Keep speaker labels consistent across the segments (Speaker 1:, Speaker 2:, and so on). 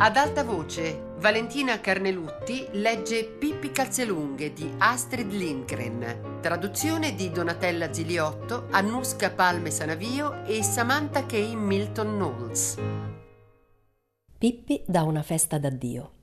Speaker 1: Ad alta voce, Valentina Carnelutti legge Pippi Calzelunghe di Astrid Lindgren, traduzione di Donatella Ziliotto, Annuska Palme Sanavio e Samantha K. Milton Knowles.
Speaker 2: Pippi dà una festa d'addio.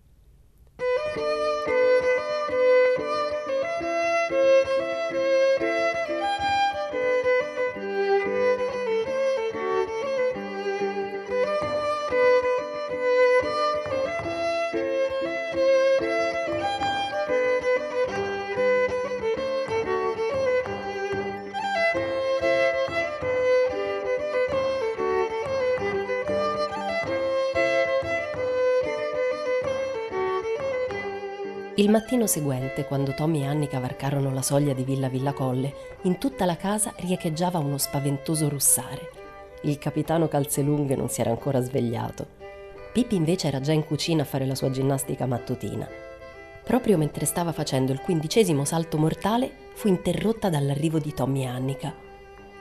Speaker 2: Il mattino seguente, quando Tommy e Annika varcarono la soglia di Villa Villa Colle, in tutta la casa riecheggiava uno spaventoso russare. Il capitano Calzelunghe non si era ancora svegliato. Pippi invece era già in cucina a fare la sua ginnastica mattutina. Proprio mentre stava facendo il quindicesimo salto mortale, fu interrotta dall'arrivo di Tommy e Annika.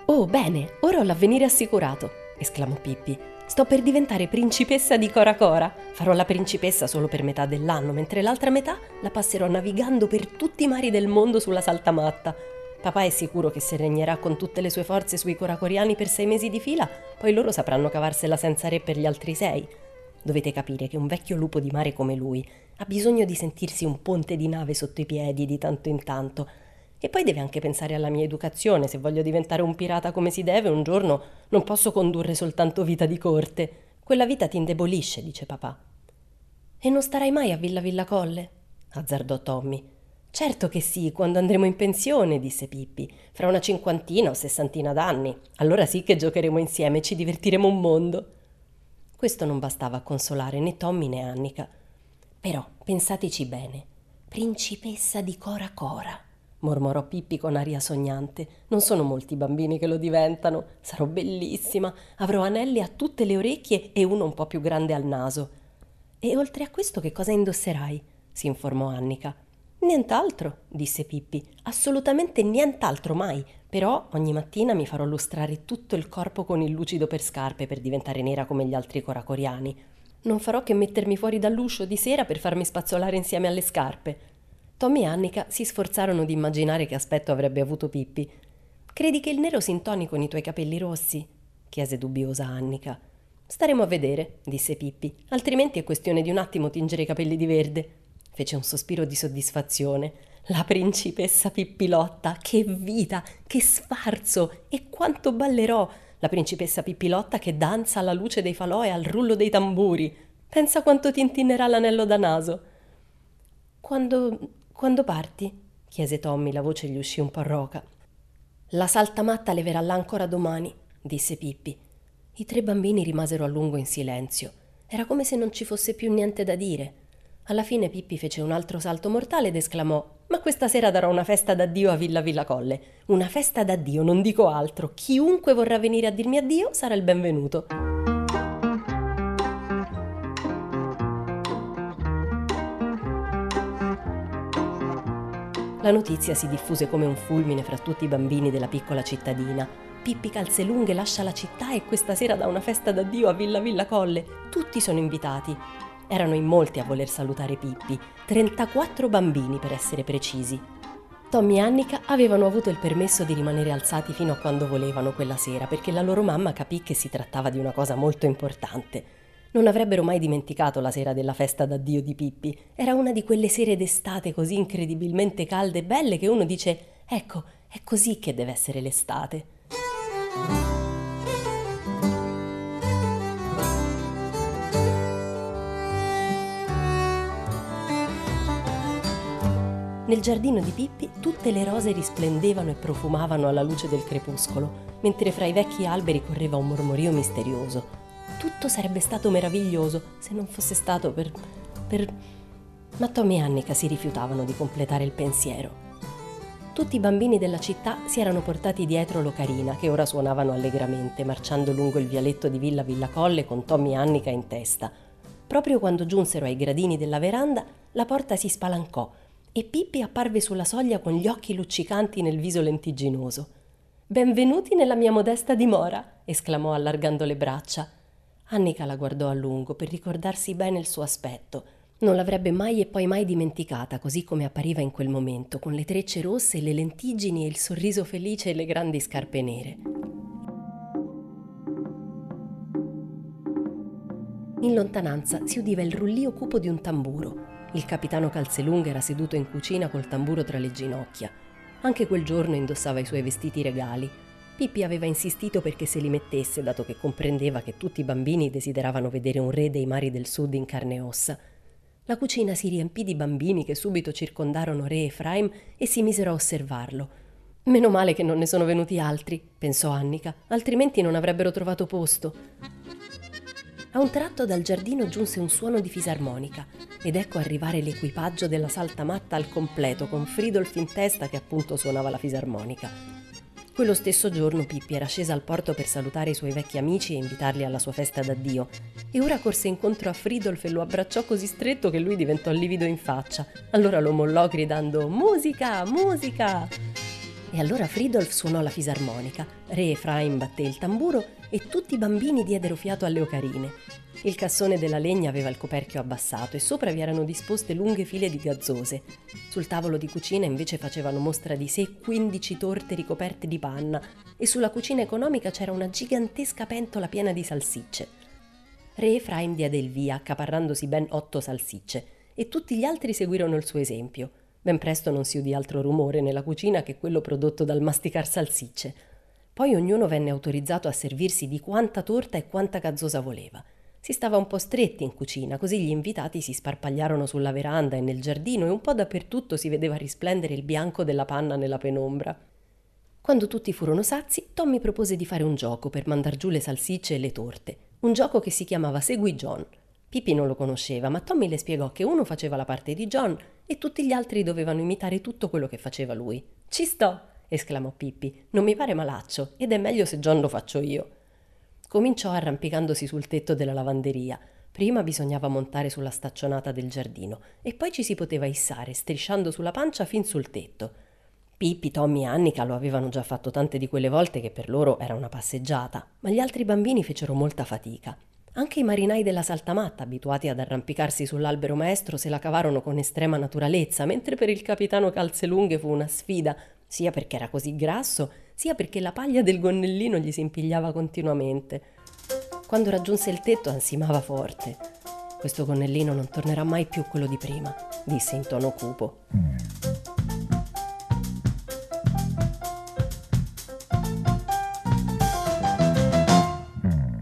Speaker 2: Oh, bene, ora ho l'avvenire assicurato, esclamò Pippi. Sto per diventare principessa di Cora Cora. Farò la principessa solo per metà dell'anno, mentre l'altra metà la passerò navigando per tutti i mari del mondo sulla saltamatta. Papà è sicuro che se regnerà con tutte le sue forze sui coracoriani per sei mesi di fila, poi loro sapranno cavarsela senza re per gli altri sei. Dovete capire che un vecchio lupo di mare come lui ha bisogno di sentirsi un ponte di nave sotto i piedi di tanto in tanto e poi deve anche pensare alla mia educazione. Se voglio diventare un pirata come si deve, un giorno non posso condurre soltanto vita di corte. Quella vita ti indebolisce, dice papà. E non starai mai a Villa Villa Colle? azzardò Tommy. Certo che sì, quando andremo in pensione, disse Pippi, fra una cinquantina o sessantina d'anni. Allora sì che giocheremo insieme e ci divertiremo un mondo. Questo non bastava a consolare né Tommy né Annika. Però pensateci bene. Principessa di Cora Cora mormorò Pippi con aria sognante. Non sono molti i bambini che lo diventano. Sarò bellissima. Avrò anelli a tutte le orecchie e uno un po' più grande al naso. E oltre a questo che cosa indosserai? si informò Annika. Nient'altro, disse Pippi. Assolutamente nient'altro mai. Però ogni mattina mi farò lustrare tutto il corpo con il lucido per scarpe per diventare nera come gli altri coracoriani. Non farò che mettermi fuori dall'uscio di sera per farmi spazzolare insieme alle scarpe. Tommy e Annika si sforzarono di immaginare che aspetto avrebbe avuto Pippi. Credi che il nero si intoni con i tuoi capelli rossi? chiese dubbiosa Annika. Staremo a vedere, disse Pippi, altrimenti è questione di un attimo tingere i capelli di verde. Fece un sospiro di soddisfazione. La principessa Pippilotta, che vita, che sfarzo e quanto ballerò! La principessa Pippilotta che danza alla luce dei falò e al rullo dei tamburi. Pensa quanto tintinnerà l'anello da naso. Quando quando parti? chiese Tommy, la voce gli uscì un po' roca. La saltamatta leverà l'ancora domani, disse Pippi. I tre bambini rimasero a lungo in silenzio. Era come se non ci fosse più niente da dire. Alla fine Pippi fece un altro salto mortale ed esclamò Ma questa sera darò una festa d'addio a Villa Villa Colle. Una festa d'addio, non dico altro. Chiunque vorrà venire a dirmi addio sarà il benvenuto. La notizia si diffuse come un fulmine fra tutti i bambini della piccola cittadina. Pippi Calzelunghe lascia la città e questa sera dà una festa d'addio a Villa Villa Colle. Tutti sono invitati. Erano in molti a voler salutare Pippi, 34 bambini per essere precisi. Tommy e Annika avevano avuto il permesso di rimanere alzati fino a quando volevano quella sera perché la loro mamma capì che si trattava di una cosa molto importante. Non avrebbero mai dimenticato la sera della festa d'addio di Pippi. Era una di quelle sere d'estate così incredibilmente calde e belle che uno dice: Ecco, è così che deve essere l'estate. Nel giardino di Pippi tutte le rose risplendevano e profumavano alla luce del crepuscolo, mentre fra i vecchi alberi correva un mormorio misterioso tutto sarebbe stato meraviglioso se non fosse stato per... per... Ma Tommy e Annika si rifiutavano di completare il pensiero. Tutti i bambini della città si erano portati dietro l'ocarina, che ora suonavano allegramente, marciando lungo il vialetto di Villa Villa Colle con Tommy e Annika in testa. Proprio quando giunsero ai gradini della veranda, la porta si spalancò e Pippi apparve sulla soglia con gli occhi luccicanti nel viso lentigginoso. Benvenuti nella mia modesta dimora, esclamò allargando le braccia. Annika la guardò a lungo per ricordarsi bene il suo aspetto. Non l'avrebbe mai e poi mai dimenticata, così come appariva in quel momento, con le trecce rosse, le lentiggini e il sorriso felice e le grandi scarpe nere. In lontananza si udiva il rullio cupo di un tamburo. Il capitano Calzelunghe era seduto in cucina col tamburo tra le ginocchia. Anche quel giorno indossava i suoi vestiti regali. Pippi aveva insistito perché se li mettesse, dato che comprendeva che tutti i bambini desideravano vedere un re dei mari del sud in carne e ossa. La cucina si riempì di bambini che subito circondarono re Efraim e si misero a osservarlo. Meno male che non ne sono venuti altri, pensò Annika, altrimenti non avrebbero trovato posto. A un tratto dal giardino giunse un suono di fisarmonica ed ecco arrivare l'equipaggio della saltamatta al completo con Fridolf in testa che appunto suonava la fisarmonica. Quello stesso giorno Pippi era scesa al porto per salutare i suoi vecchi amici e invitarli alla sua festa d'addio e ora corse incontro a Fridolf e lo abbracciò così stretto che lui diventò livido in faccia. Allora lo mollò gridando Musica, musica! E allora Fridolf suonò la fisarmonica, Re Efraim batté il tamburo e tutti i bambini diedero fiato alle ocarine. Il cassone della legna aveva il coperchio abbassato e sopra vi erano disposte lunghe file di gazzose. Sul tavolo di cucina invece facevano mostra di sé 15 torte ricoperte di panna e sulla cucina economica c'era una gigantesca pentola piena di salsicce. Re Efraim diede il via, accaparrandosi ben otto salsicce, e tutti gli altri seguirono il suo esempio. Ben presto non si udì altro rumore nella cucina che quello prodotto dal masticar salsicce. Poi ognuno venne autorizzato a servirsi di quanta torta e quanta gazzosa voleva. Si stava un po' stretti in cucina, così gli invitati si sparpagliarono sulla veranda e nel giardino e un po' dappertutto si vedeva risplendere il bianco della panna nella penombra. Quando tutti furono sazi, Tommy propose di fare un gioco per mandar giù le salsicce e le torte. Un gioco che si chiamava Segui John. Pippi non lo conosceva, ma Tommy le spiegò che uno faceva la parte di John e tutti gli altri dovevano imitare tutto quello che faceva lui. Ci sto! esclamò Pippi. Non mi pare malaccio, ed è meglio se John lo faccio io. Cominciò arrampicandosi sul tetto della lavanderia. Prima bisognava montare sulla staccionata del giardino e poi ci si poteva issare, strisciando sulla pancia fin sul tetto. Pippi, Tommy e Annika lo avevano già fatto tante di quelle volte che per loro era una passeggiata, ma gli altri bambini fecero molta fatica. Anche i marinai della saltamatta, abituati ad arrampicarsi sull'albero maestro, se la cavarono con estrema naturalezza, mentre per il capitano Calzelunghe fu una sfida, sia perché era così grasso, sia perché la paglia del gonnellino gli si impigliava continuamente. Quando raggiunse il tetto ansimava forte. Questo gonnellino non tornerà mai più quello di prima, disse in tono cupo.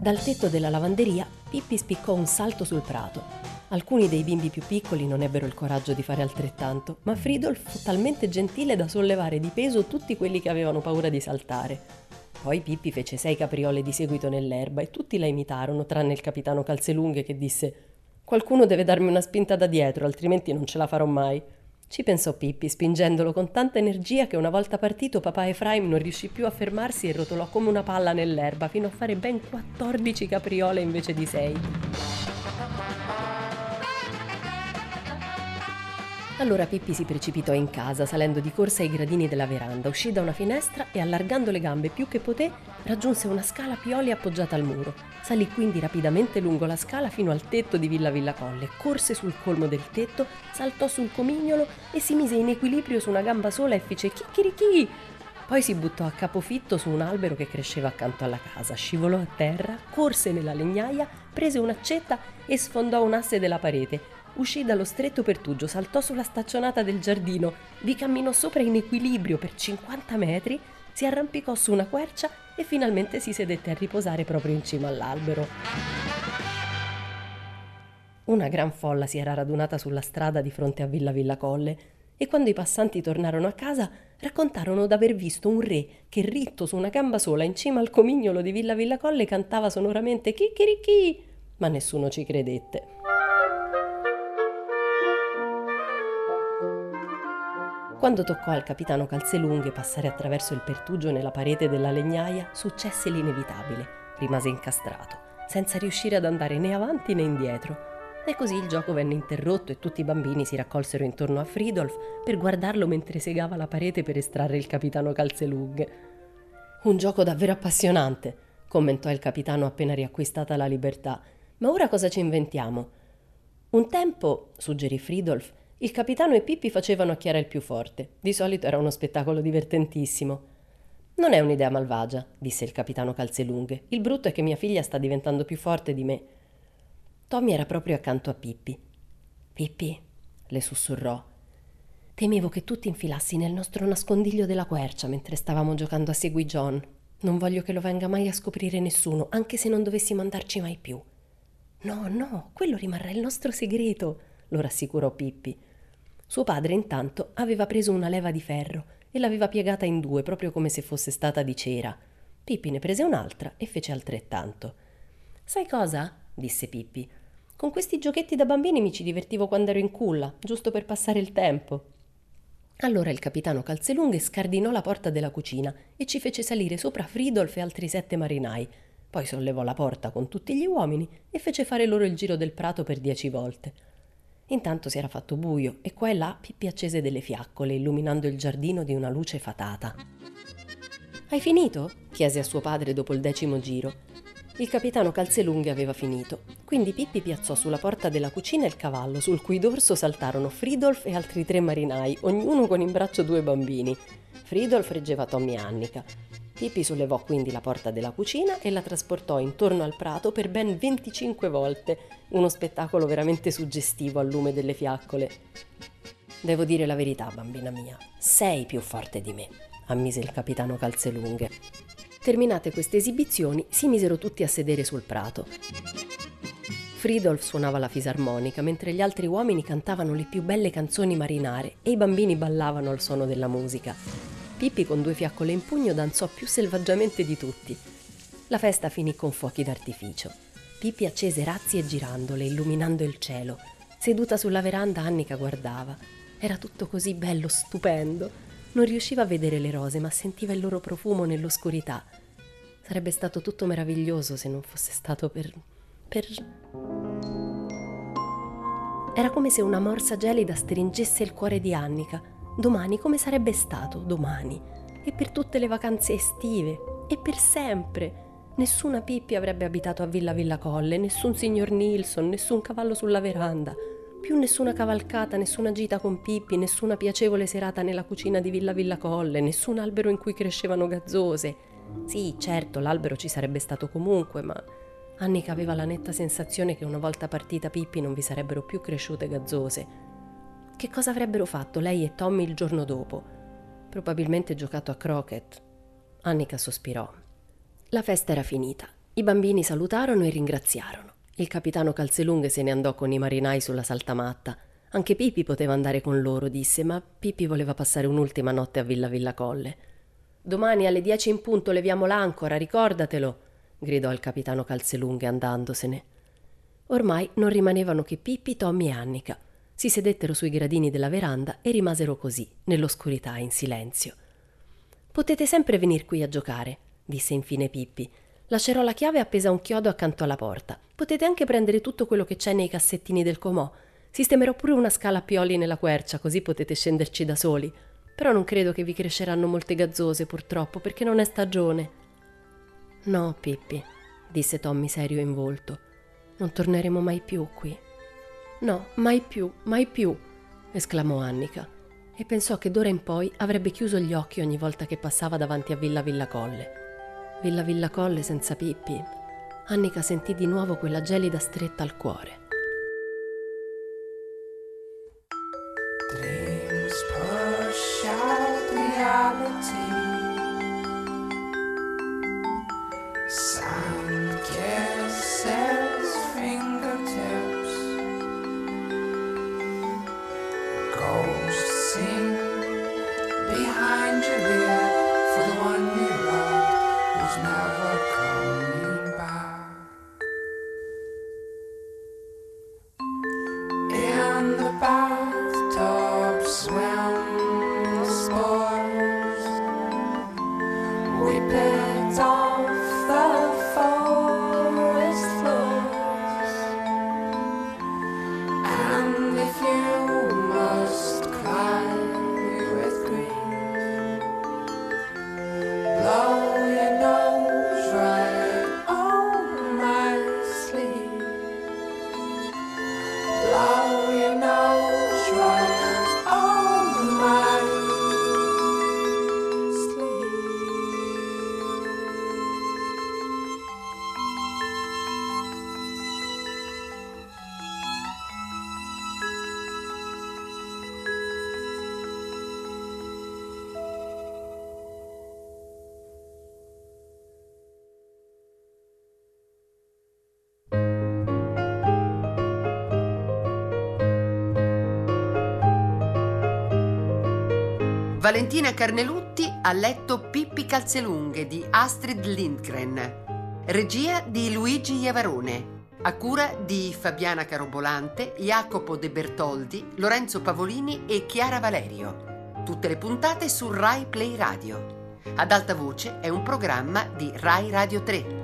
Speaker 2: Dal tetto della lavanderia Pippi spiccò un salto sul prato. Alcuni dei bimbi più piccoli non ebbero il coraggio di fare altrettanto, ma Fridolf fu talmente gentile da sollevare di peso tutti quelli che avevano paura di saltare. Poi Pippi fece sei capriole di seguito nell'erba e tutti la imitarono, tranne il capitano Calzelunghe che disse Qualcuno deve darmi una spinta da dietro, altrimenti non ce la farò mai. Ci pensò Pippi, spingendolo con tanta energia che una volta partito papà Efraim non riuscì più a fermarsi e rotolò come una palla nell'erba fino a fare ben 14 capriole invece di 6. Allora Pippi si precipitò in casa, salendo di corsa ai gradini della veranda, uscì da una finestra e allargando le gambe più che poté, raggiunse una scala a pioli appoggiata al muro. Salì quindi rapidamente lungo la scala fino al tetto di Villa Villa Colle, corse sul colmo del tetto, saltò sul comignolo e si mise in equilibrio su una gamba sola e fece chicchirichì. Poi si buttò a capofitto su un albero che cresceva accanto alla casa, scivolò a terra, corse nella legnaia, prese un'accetta e sfondò un asse della parete uscì dallo stretto pertugio, saltò sulla staccionata del giardino, vi camminò sopra in equilibrio per 50 metri, si arrampicò su una quercia e finalmente si sedette a riposare proprio in cima all'albero. Una gran folla si era radunata sulla strada di fronte a Villa Villa Colle e quando i passanti tornarono a casa raccontarono d'aver visto un re che ritto su una gamba sola in cima al comignolo di Villa Villa Colle cantava sonoramente chicchirichì, ma nessuno ci credette. Quando toccò al capitano Calzelunghe passare attraverso il pertugio nella parete della legnaia, successe l'inevitabile. Rimase incastrato, senza riuscire ad andare né avanti né indietro. E così il gioco venne interrotto e tutti i bambini si raccolsero intorno a Fridolf per guardarlo mentre segava la parete per estrarre il capitano Calzelunghe. Un gioco davvero appassionante, commentò il capitano appena riacquistata la libertà. Ma ora cosa ci inventiamo? Un tempo, suggerì Fridolf, il capitano e Pippi facevano a Chiara il più forte. Di solito era uno spettacolo divertentissimo. Non è un'idea malvagia, disse il capitano Calzelunghe. Il brutto è che mia figlia sta diventando più forte di me. Tommy era proprio accanto a Pippi. Pippi, le sussurrò. Temevo che tu ti infilassi nel nostro nascondiglio della quercia mentre stavamo giocando a Segui John. Non voglio che lo venga mai a scoprire nessuno, anche se non dovessimo andarci mai più. No, no, quello rimarrà il nostro segreto, lo rassicurò Pippi. Suo padre intanto aveva preso una leva di ferro e l'aveva piegata in due, proprio come se fosse stata di cera. Pippi ne prese un'altra e fece altrettanto. Sai cosa? disse Pippi. Con questi giochetti da bambini mi ci divertivo quando ero in culla, giusto per passare il tempo. Allora il capitano Calzelunghe scardinò la porta della cucina e ci fece salire sopra Fridolf e altri sette marinai. Poi sollevò la porta con tutti gli uomini e fece fare loro il giro del prato per dieci volte. Intanto si era fatto buio e qua e là Pippi accese delle fiaccole, illuminando il giardino di una luce fatata. Hai finito? chiese a suo padre dopo il decimo giro. Il capitano Calzelunghe aveva finito, quindi Pippi piazzò sulla porta della cucina il cavallo, sul cui dorso saltarono Fridolf e altri tre marinai, ognuno con in braccio due bambini. Fridolf reggeva Tommy e Annika. Pippi sollevò quindi la porta della cucina e la trasportò intorno al prato per ben 25 volte, uno spettacolo veramente suggestivo al lume delle fiaccole. Devo dire la verità, bambina mia, sei più forte di me, ammise il capitano Calzelunghe. Terminate queste esibizioni, si misero tutti a sedere sul prato. Fridolf suonava la fisarmonica mentre gli altri uomini cantavano le più belle canzoni marinare e i bambini ballavano al suono della musica. Pippi con due fiaccole in pugno danzò più selvaggiamente di tutti. La festa finì con fuochi d'artificio. Pippi accese razzi girandole, illuminando il cielo. Seduta sulla veranda Annika guardava. Era tutto così bello, stupendo. Non riusciva a vedere le rose, ma sentiva il loro profumo nell'oscurità. Sarebbe stato tutto meraviglioso se non fosse stato per... per... Era come se una morsa gelida stringesse il cuore di Annika Domani come sarebbe stato domani? E per tutte le vacanze estive? E per sempre? Nessuna Pippi avrebbe abitato a Villa Villa Colle, nessun signor Nilsson, nessun cavallo sulla veranda, più nessuna cavalcata, nessuna gita con Pippi, nessuna piacevole serata nella cucina di Villa Villa Colle, nessun albero in cui crescevano gazzose. Sì, certo, l'albero ci sarebbe stato comunque, ma Annika aveva la netta sensazione che una volta partita Pippi non vi sarebbero più cresciute gazzose che cosa avrebbero fatto lei e Tommy il giorno dopo? Probabilmente giocato a croquet. Annika sospirò. La festa era finita. I bambini salutarono e ringraziarono. Il capitano Calzelunghe se ne andò con i marinai sulla saltamatta. Anche Pippi poteva andare con loro, disse, ma Pippi voleva passare un'ultima notte a Villa Villa Colle. Domani alle dieci in punto leviamo l'ancora, ricordatelo, gridò il capitano Calzelunghe andandosene. Ormai non rimanevano che Pippi, Tommy e Annika. Si sedettero sui gradini della veranda e rimasero così, nell'oscurità, in silenzio. Potete sempre venir qui a giocare, disse infine Pippi. Lascerò la chiave appesa a un chiodo accanto alla porta. Potete anche prendere tutto quello che c'è nei cassettini del comò. Sistemerò pure una scala a pioli nella quercia, così potete scenderci da soli. Però non credo che vi cresceranno molte gazzose, purtroppo, perché non è stagione. No, Pippi, disse Tommy serio in volto. Non torneremo mai più qui. No, mai più, mai più, esclamò Annika e pensò che d'ora in poi avrebbe chiuso gli occhi ogni volta che passava davanti a Villa Villa Colle. Villa Villa Colle senza Pippi. Annika sentì di nuovo quella gelida stretta al cuore. Bathtub swim
Speaker 1: Valentina Carnelutti ha letto Pippi Calzelunghe di Astrid Lindgren. Regia di Luigi Iavarone. A cura di Fabiana Carobolante, Jacopo De Bertoldi, Lorenzo Pavolini e Chiara Valerio. Tutte le puntate su Rai Play Radio. Ad alta voce è un programma di Rai Radio 3.